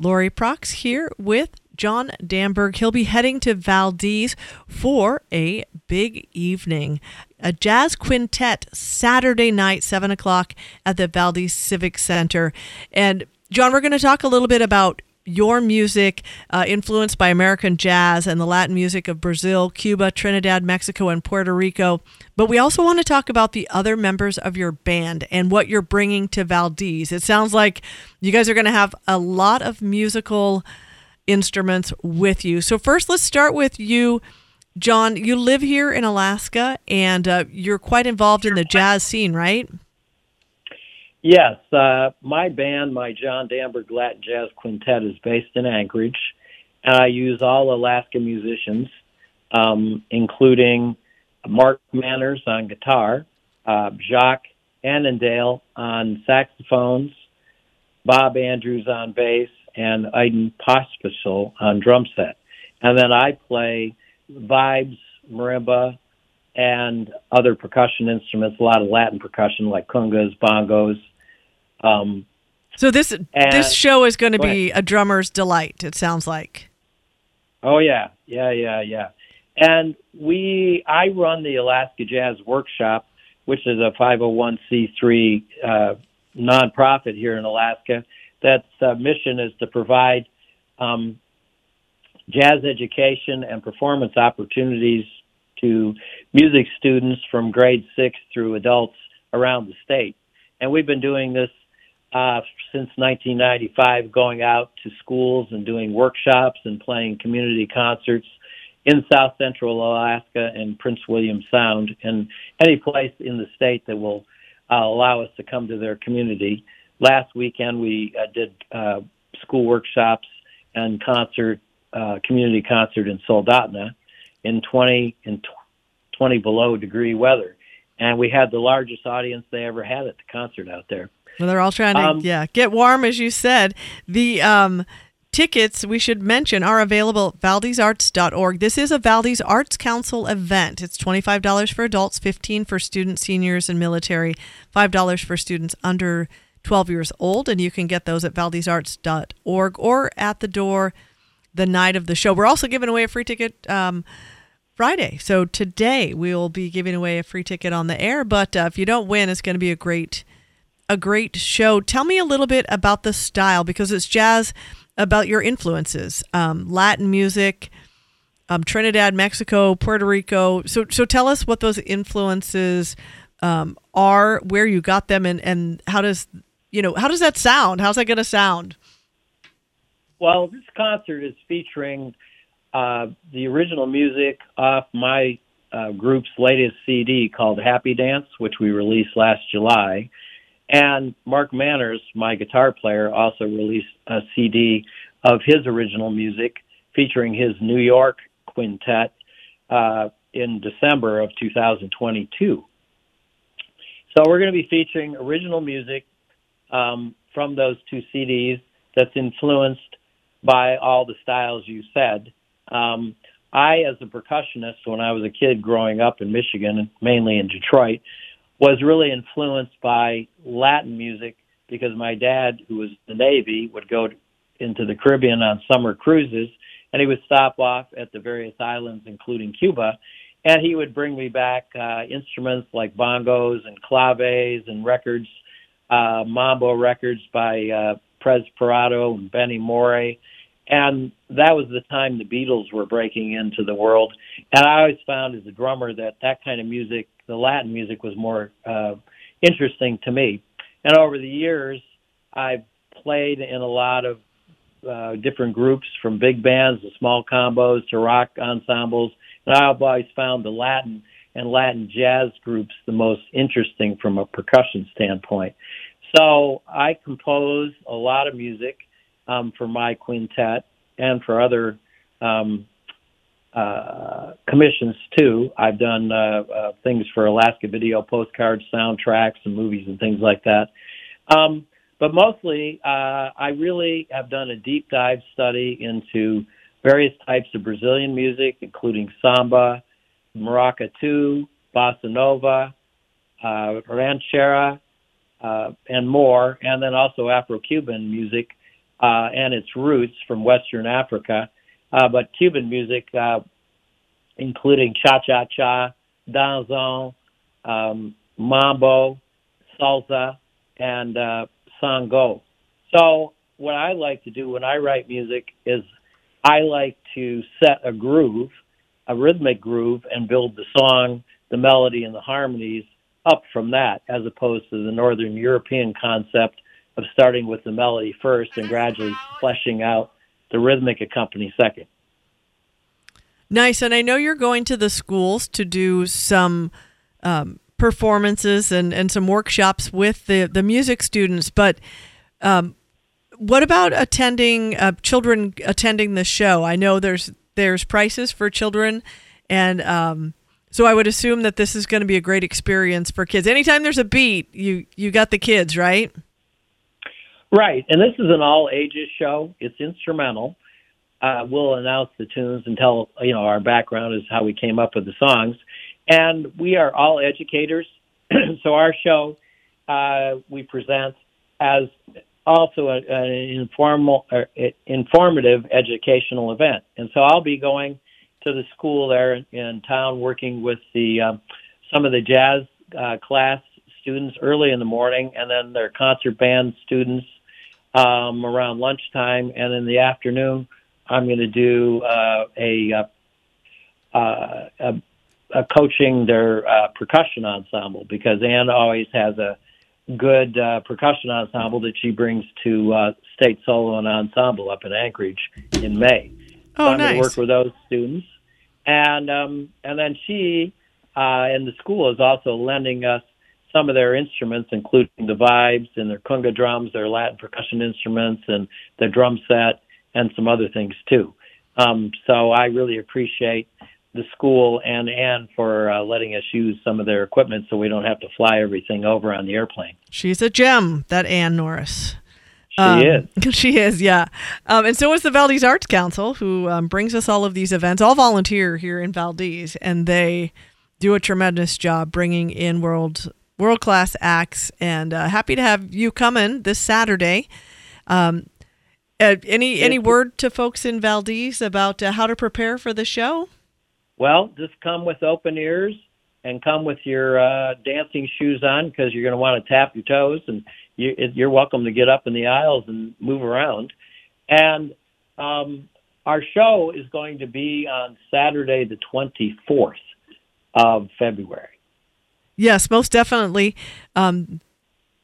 Laurie Prax here with John Damberg. He'll be heading to Valdez for a big evening. A jazz quintet Saturday night, 7 o'clock at the Valdez Civic Center. And John, we're going to talk a little bit about your music uh, influenced by American jazz and the Latin music of Brazil, Cuba, Trinidad, Mexico, and Puerto Rico. But we also want to talk about the other members of your band and what you're bringing to Valdez. It sounds like you guys are going to have a lot of musical instruments with you. So, first, let's start with you. John, you live here in Alaska and uh, you're quite involved in the jazz scene, right? Yes, uh, my band, my John Damberg Latin Jazz Quintet, is based in Anchorage, and I use all Alaska musicians, um, including Mark Manners on guitar, uh, Jacques Annandale on saxophones, Bob Andrews on bass, and Eiden Pospisil on drum set. And then I play vibes, marimba, and other percussion instruments, a lot of Latin percussion like congas, bongos, um, so this this show is going to be a drummer's delight. It sounds like. Oh yeah, yeah, yeah, yeah. And we, I run the Alaska Jazz Workshop, which is a 501c3 uh, nonprofit here in Alaska. That's uh, mission is to provide um, jazz education and performance opportunities to music students from grade six through adults around the state. And we've been doing this uh, since 1995, going out to schools and doing workshops and playing community concerts in South Central Alaska and Prince William Sound, and any place in the state that will uh, allow us to come to their community. Last weekend, we uh, did uh, school workshops and concert, uh, community concert in Soldotna in 20 in 20 below degree weather, and we had the largest audience they ever had at the concert out there. Well, they're all trying to um, yeah get warm, as you said. The um, tickets we should mention are available at valdezarts.org. This is a Valdez Arts Council event. It's twenty five dollars for adults, fifteen for students, seniors, and military, five dollars for students under twelve years old, and you can get those at valdezarts.org or at the door the night of the show. We're also giving away a free ticket. Um, Friday. So today we will be giving away a free ticket on the air. But uh, if you don't win, it's going to be a great a great show. Tell me a little bit about the style because it's jazz about your influences, um, Latin music, um, Trinidad, Mexico, Puerto Rico. So, so tell us what those influences um, are, where you got them, and and how does you know how does that sound? How's that going to sound? Well, this concert is featuring uh, the original music off my uh, group's latest CD called Happy Dance, which we released last July. And Mark Manners, my guitar player, also released a CD of his original music featuring his New York quintet uh, in December of 2022. So we're going to be featuring original music um, from those two CDs that's influenced by all the styles you said. Um, I, as a percussionist, when I was a kid growing up in Michigan, mainly in Detroit, was really influenced by Latin music because my dad, who was in the Navy, would go into the Caribbean on summer cruises, and he would stop off at the various islands, including Cuba, and he would bring me back uh, instruments like bongos and claves and records, uh, mambo records by uh, Perez Prado and Benny Moré. And that was the time the Beatles were breaking into the world. And I always found as a drummer that that kind of music the Latin music was more uh, interesting to me. And over the years, I've played in a lot of uh, different groups, from big bands to small combos to rock ensembles. And I've always found the Latin and Latin jazz groups the most interesting from a percussion standpoint. So I compose a lot of music um, for my quintet and for other um, uh, commissions too. I've done uh, uh, things for Alaska Video postcards, soundtracks, and movies and things like that. Um, but mostly, uh, I really have done a deep dive study into various types of Brazilian music, including samba, maracatu, bossa nova, uh, ranchera, uh, and more, and then also Afro-Cuban music uh, and its roots from Western Africa, uh, but Cuban music, uh, including cha cha cha, danzón, um, mambo, salsa, and uh, songo. So, what I like to do when I write music is I like to set a groove, a rhythmic groove, and build the song, the melody, and the harmonies up from that, as opposed to the Northern European concept of starting with the melody first and gradually fleshing out the rhythmic accompaniment second. Nice. And I know you're going to the schools to do some um, performances and, and some workshops with the, the music students, but um, what about attending uh, children attending the show? I know there's there's prices for children, and um, so I would assume that this is going to be a great experience for kids. Anytime there's a beat, you you got the kids, right? Right, and this is an all ages show. It's instrumental. Uh, we'll announce the tunes and tell you know our background is how we came up with the songs, and we are all educators. so our show uh, we present as also a, an informal, or informative educational event. And so I'll be going to the school there in, in town, working with the um, some of the jazz uh, class students early in the morning, and then their concert band students um, around lunchtime, and in the afternoon, I'm going to do uh, a, uh, uh, a, a coaching their uh, percussion ensemble because Ann always has a good uh, percussion ensemble that she brings to uh, State Solo and Ensemble up in Anchorage in May. Oh, so I'm nice. going to work with those students, and um, and then she uh, and the school is also lending us some of their instruments, including the vibes and their conga drums, their Latin percussion instruments, and the drum set, and some other things too. Um, so I really appreciate the school and Anne for uh, letting us use some of their equipment so we don't have to fly everything over on the airplane. She's a gem, that Anne Norris. She Um, is. She is, yeah. Um, and so is the Valdez Arts Council, who um, brings us all of these events, all volunteer here in Valdez, and they do a tremendous job bringing in world world class acts. And uh, happy to have you coming this Saturday. Um, uh, any any word to folks in Valdez about uh, how to prepare for the show? Well, just come with open ears and come with your uh, dancing shoes on because you're going to want to tap your toes, and you, you're welcome to get up in the aisles and move around. And um, our show is going to be on Saturday, the 24th of February. Yes, most definitely. Um,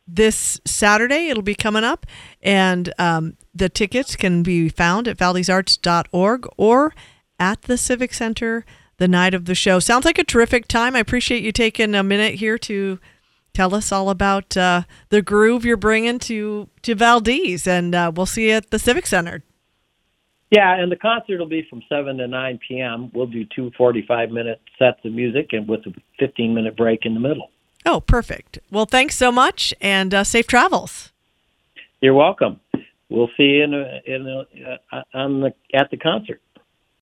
this Saturday, it'll be coming up, and um, the tickets can be found at valdezarts.org or at the Civic Center the night of the show. Sounds like a terrific time. I appreciate you taking a minute here to tell us all about uh, the groove you're bringing to to Valdez, and uh, we'll see you at the Civic Center. Yeah, and the concert will be from 7 to 9 p.m. We'll do two 45 minute sets of music and with a 15 minute break in the middle. Oh, perfect. Well, thanks so much, and uh, safe travels. You're welcome. We'll see you in, a, in a, uh, on the, at the concert.